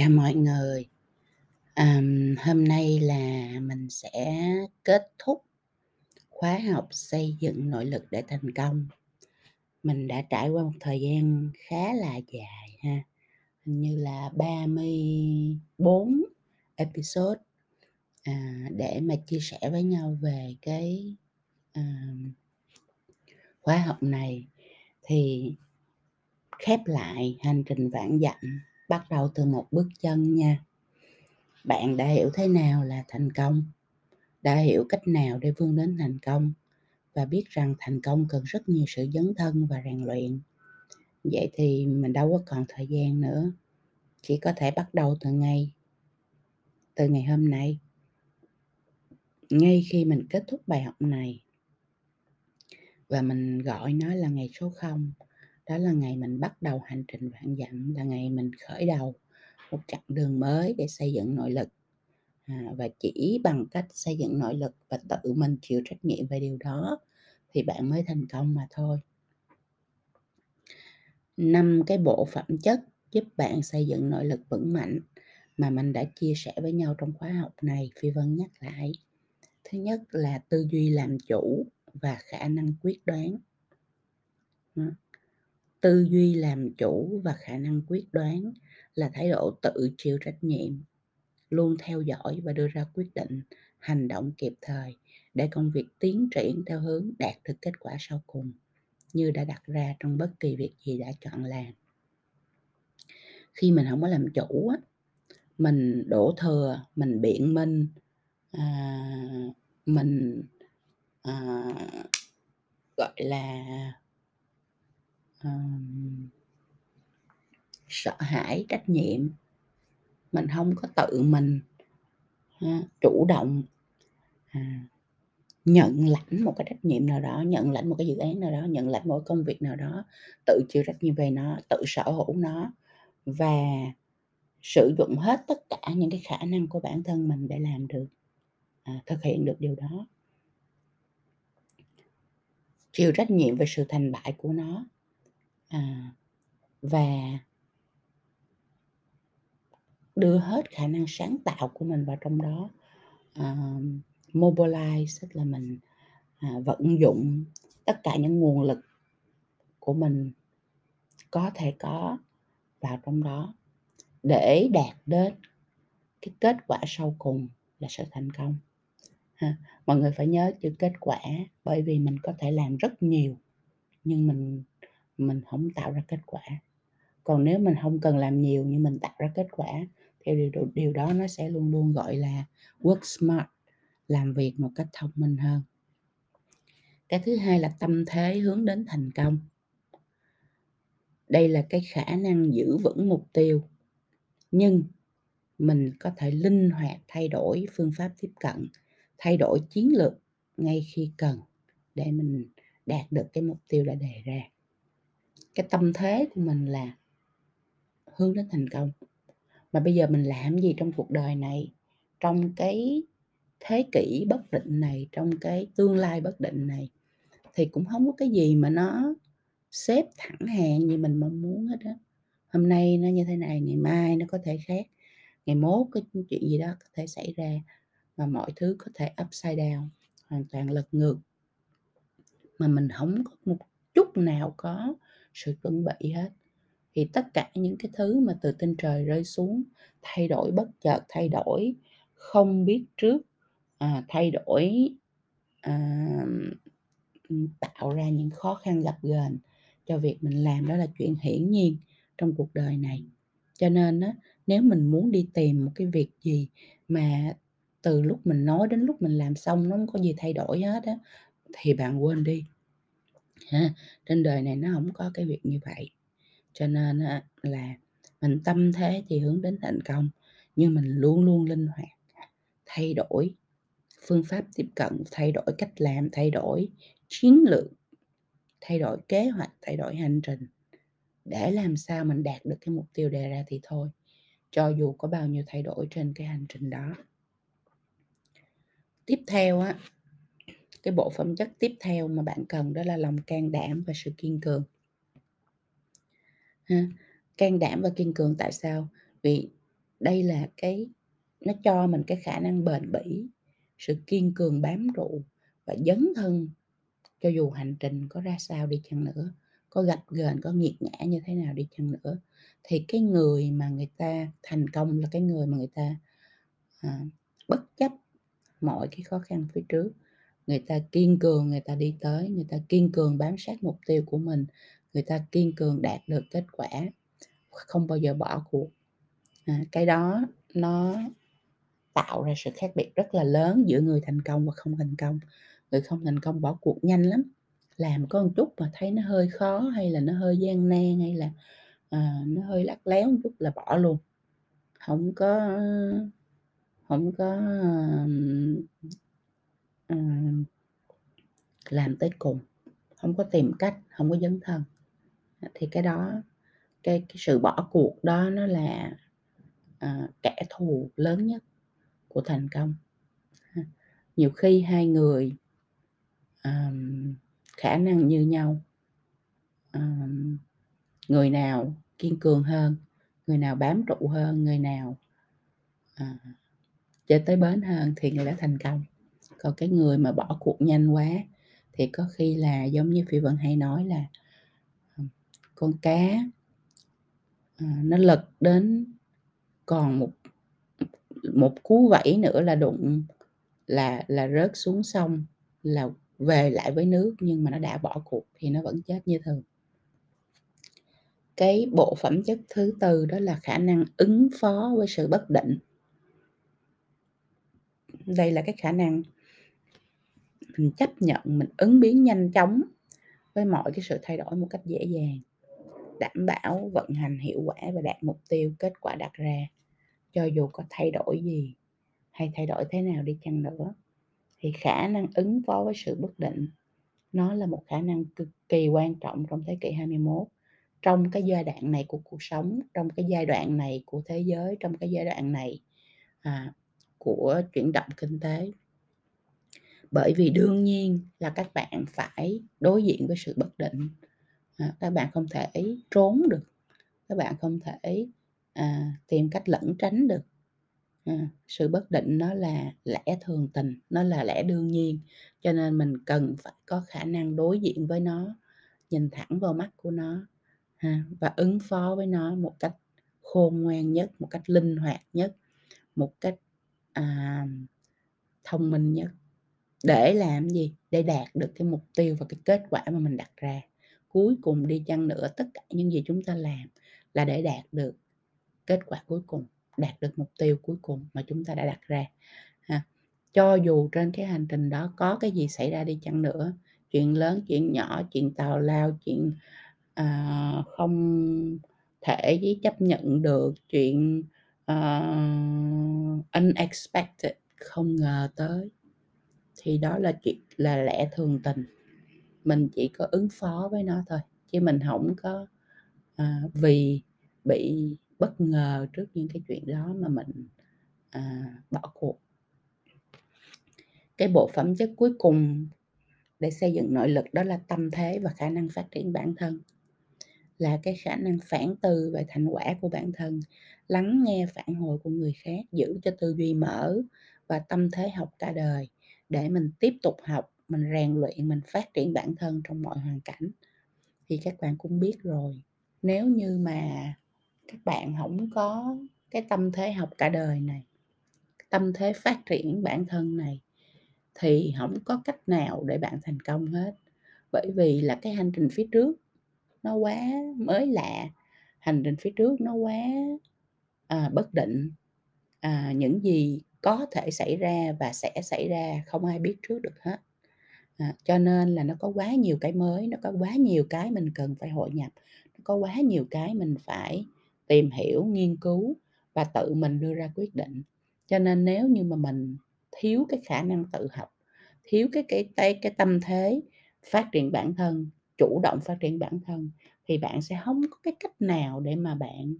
Chào mọi người. Ờm, hôm nay là mình sẽ kết thúc khóa học xây dựng nội lực để thành công. Mình đã trải qua một thời gian khá là dài ha, hình như là 34 episode, à, để mà chia sẻ với nhau về cái, à, khóa học này. Thì khép lại hành trình vạn dặm bắt đầu từ một bước chân nha. Bạn đã hiểu thế nào là thành công? Đã hiểu cách nào để vươn đến thành công? Và biết rằng thành công cần rất nhiều sự dấn thân và rèn luyện. Vậy thì mình đâu có còn thời gian nữa, chỉ có thể bắt đầu từ ngày từ ngày hôm nay. Ngay khi mình kết thúc bài học này và mình gọi nó là ngày số 0, đó là ngày mình bắt đầu hành trình vạn dặm, là ngày mình khởi đầu một chặng đường mới để xây dựng nội lực. À, và chỉ bằng cách xây dựng nội lực và tự mình chịu trách nhiệm về điều đó thì bạn mới thành công mà thôi. Năm cái bộ phẩm chất giúp bạn xây dựng nội lực vững mạnh mà mình đã chia sẻ với nhau trong khóa học này, Phi Vân nhắc lại. Thứ nhất là tư duy làm chủ và khả năng quyết đoán. Tư duy làm chủ và khả năng quyết đoán là thái độ tự chịu trách nhiệm, luôn theo dõi và đưa ra quyết định, hành động kịp thời để công việc tiến triển theo hướng đạt được kết quả sau cùng như đã đặt ra trong bất kỳ việc gì đã chọn làm. Khi mình không có làm chủ á, mình đổ thừa, mình biện minh, à, mình à, gọi là um, sợ hãi, trách nhiệm. Mình không có tự mình ha, chủ động à, nhận lãnh một cái trách nhiệm nào đó, nhận lãnh một cái dự án nào đó, nhận lãnh một công việc nào đó, tự chịu trách nhiệm về nó, tự sở hữu nó và sử dụng hết tất cả những cái khả năng của bản thân mình để làm được à, thực hiện được điều đó chịu trách nhiệm về sự thành bại của nó à, và đưa hết khả năng sáng tạo của mình vào trong đó à, mobilize tức là mình à, vận dụng tất cả những nguồn lực của mình có thể có vào trong đó để đạt đến cái kết quả sau cùng là sự thành công ha. mọi người phải nhớ chữ kết quả bởi vì mình có thể làm rất nhiều nhưng mình mình không tạo ra kết quả. Còn nếu mình không cần làm nhiều nhưng mình tạo ra kết quả thì điều, điều đó nó sẽ luôn luôn gọi là work smart làm việc một cách thông minh hơn. Cái thứ hai là tâm thế hướng đến thành công. Đây là cái khả năng giữ vững mục tiêu nhưng mình có thể linh hoạt thay đổi phương pháp tiếp cận thay đổi chiến lược ngay khi cần để mình đạt được cái mục tiêu đã đề ra cái tâm thế của mình là hướng đến thành công. Mà bây giờ mình làm gì trong cuộc đời này, trong cái thế kỷ bất định này, trong cái tương lai bất định này, thì cũng không có cái gì mà nó xếp thẳng hàng như mình mong muốn hết á. Hôm nay nó như thế này, ngày mai nó có thể khác, ngày mốt cái chuyện gì đó có thể xảy ra và mọi thứ có thể upside down, hoàn toàn lật ngược. Mà mình không có một chút nào có sự chuẩn bị hết. Thì tất cả những cái thứ mà từ trên trời rơi xuống thay đổi bất chợt thay đổi không biết trước à, thay đổi à, tạo ra những khó khăn gặp gềnh cho việc mình làm đó là chuyện hiển nhiên trong cuộc đời này. Cho nên á nếu mình muốn đi tìm một cái việc gì mà từ lúc mình nói đến lúc mình làm xong nó không có gì thay đổi hết á thì bạn quên đi ha trên đời này nó không có cái việc như vậy. Cho nên á, là mình tâm thế thì hướng đến thành công nhưng mình luôn luôn linh hoạt thay đổi phương pháp tiếp cận thay đổi cách làm thay đổi chiến lược thay đổi kế hoạch thay đổi hành trình. Để làm sao mình đạt được cái mục tiêu đề ra thì thôi cho dù có bao nhiêu thay đổi trên cái hành trình đó. Tiếp theo á cái bộ phẩm chất tiếp theo mà bạn cần đó là lòng can đảm và sự kiên cường ha. can đảm và kiên cường tại sao vì đây là cái nó cho mình cái khả năng bền bỉ, sự kiên cường bám trụ và dấn thân cho dù hành trình có ra sao đi chăng nữa, có gập gền có nghiệt ngã như thế nào đi chăng nữa, thì cái người mà người ta thành công là cái người mà người ta, à, bất chấp mọi cái khó khăn phía trước, người ta kiên cường, người ta đi tới, người ta kiên cường bám sát mục tiêu của mình, người ta kiên cường đạt được kết quả, không bao giờ bỏ cuộc. À, cái đó nó tạo ra sự khác biệt rất là lớn giữa người thành công và không thành công. Người không thành công bỏ cuộc nhanh lắm, làm có một chút mà thấy nó hơi khó hay là nó hơi gian nan hay là, à, nó hơi lắc léo một chút là bỏ luôn. không có không có, làm tới cùng, không có tìm cách, không có dấn thân. Thì cái đó cái cái sự bỏ cuộc đó nó là, uh, kẻ thù lớn nhất của thành công. Nhiều khi hai người, um, khả năng như nhau, um, người nào kiên cường hơn, người nào bám trụ hơn, người nào, uh, chơi tới bến hơn thì người đó thành công. Còn cái người mà bỏ cuộc nhanh quá thì có khi là giống như Phi Vân hay nói là, ờ, con cá ờ, nó lật đến còn một một cú vẫy nữa là đụng là là rớt xuống sông, là về lại với nước nhưng mà nó đã bỏ cuộc thì nó vẫn chết như thường. Cái bộ phẩm chất thứ tư đó là khả năng ứng phó với sự bất định. Đây là cái khả năng mình chấp nhận, mình ứng biến nhanh chóng với mọi cái sự thay đổi một cách dễ dàng, đảm bảo vận hành hiệu quả và đạt mục tiêu, kết quả đặt ra, cho dù có thay đổi gì hay thay đổi thế nào đi chăng nữa. Thì khả năng ứng phó với sự bất định nó là một khả năng cực kỳ quan trọng trong thế kỷ 21, trong cái giai đoạn này của cuộc sống, trong cái giai đoạn này của thế giới, trong cái giai đoạn này, à, của chuyển động kinh tế. Bởi vì đương nhiên là các bạn phải đối diện với sự bất định, à, các bạn không thể trốn được, các bạn không thể, à, tìm cách lẩn tránh được. À, sự bất định nó là lẽ thường tình, nó là lẽ đương nhiên, cho nên mình cần phải có khả năng đối diện với nó, nhìn thẳng vào mắt của nó, ha, và ứng phó với nó một cách khôn ngoan nhất, một cách linh hoạt nhất, một cách, à, thông minh nhất. Để làm gì? Để đạt được cái mục tiêu và cái kết quả mà mình đặt ra. Cuối cùng đi chăng nữa, tất cả những gì chúng ta làm là để đạt được kết quả cuối cùng, đạt được mục tiêu cuối cùng mà chúng ta đã đặt ra, ha. Cho dù trên cái hành trình đó có cái gì xảy ra đi chăng nữa, chuyện lớn, chuyện nhỏ, chuyện tào lao, chuyện, à, không thể chấp nhận được, chuyện, uh, unexpected, không ngờ tới, thì đó là chuyện là lẽ thường tình. Mình chỉ có ứng phó với nó thôi, chứ mình không có, à, vì bị bất ngờ trước những cái chuyện đó mà mình, à, bỏ cuộc. Cái bộ phẩm chất cuối cùng để xây dựng nội lực đó là tâm thế và khả năng phát triển bản thân. Là cái khả năng phản tư về thành quả của bản thân, lắng nghe phản hồi của người khác, giữ cho tư duy mở và tâm thế học cả đời để mình tiếp tục học, mình rèn luyện, mình phát triển bản thân trong mọi hoàn cảnh. Thì các bạn cũng biết rồi, nếu như mà các bạn không có cái tâm thế học cả đời này, tâm thế phát triển bản thân này thì không có cách nào để bạn thành công hết. Bởi vì là cái hành trình phía trước nó quá mới lạ, hành trình phía trước nó quá, à, bất định, à, những gì có thể xảy ra và sẽ xảy ra không ai biết trước được hết. À, cho nên là nó có quá nhiều cái mới, nó có quá nhiều cái mình cần phải hội nhập, nó có quá nhiều cái mình phải tìm hiểu, nghiên cứu và tự mình đưa ra quyết định. Cho nên nếu như mà mình thiếu cái khả năng tự học, thiếu cái cái cái cái tâm thế phát triển bản thân, chủ động phát triển bản thân thì bạn sẽ không có cái cách nào để mà bạn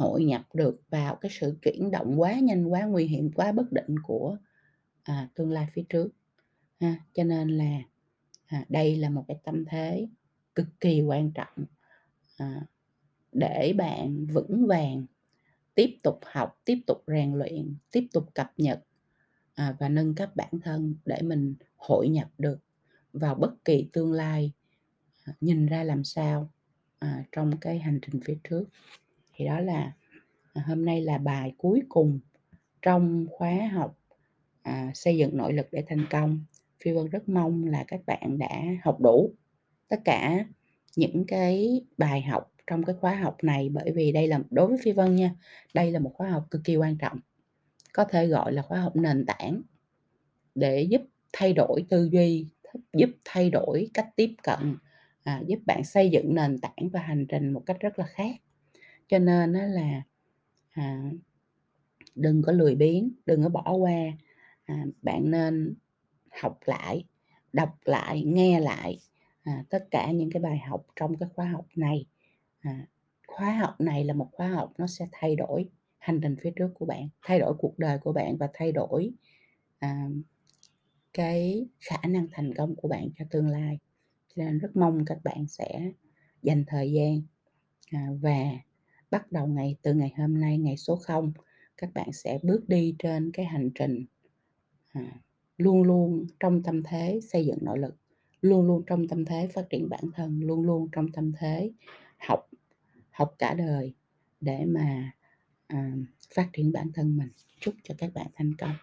hội nhập được vào cái sự chuyển động quá nhanh, quá nguy hiểm, quá bất định của, à, tương lai phía trước, ha. Cho nên là, à, đây là một cái tâm thế cực kỳ quan trọng, à, để bạn vững vàng, tiếp tục học, tiếp tục rèn luyện, tiếp tục cập nhật, à, và nâng cấp bản thân để mình hội nhập được vào bất kỳ tương lai, à, nhìn ra làm sao, à, trong cái hành trình phía trước. Thì đó là, à, hôm nay là bài cuối cùng trong khóa học, à, xây dựng nội lực để thành công. Phi Vân rất mong là các bạn đã học đủ tất cả những cái bài học trong cái khóa học này, bởi vì đây là đối với Phi Vân nha, đây là một khóa học cực kỳ quan trọng, có thể gọi là khóa học nền tảng để giúp thay đổi tư duy, giúp thay đổi cách tiếp cận, à, giúp bạn xây dựng nền tảng và hành trình một cách rất là khác. Cho nên đó là, à, đừng có lười biếng, đừng có bỏ qua, à, bạn nên học lại, đọc lại, nghe lại, à, tất cả những cái bài học trong cái khóa học này. À, khóa học này là một khóa học nó sẽ thay đổi hành trình phía trước của bạn, thay đổi cuộc đời của bạn và thay đổi, à, cái khả năng thành công của bạn cho tương lai. Cho nên rất mong các bạn sẽ dành thời gian, à, và bắt đầu ngày từ ngày hôm nay, ngày số 0, các bạn sẽ bước đi trên cái hành trình, à, luôn luôn trong tâm thế xây dựng nội lực, luôn luôn trong tâm thế phát triển bản thân, luôn luôn trong tâm thế học học cả đời để mà, à, phát triển bản thân mình. Chúc cho các bạn thành công.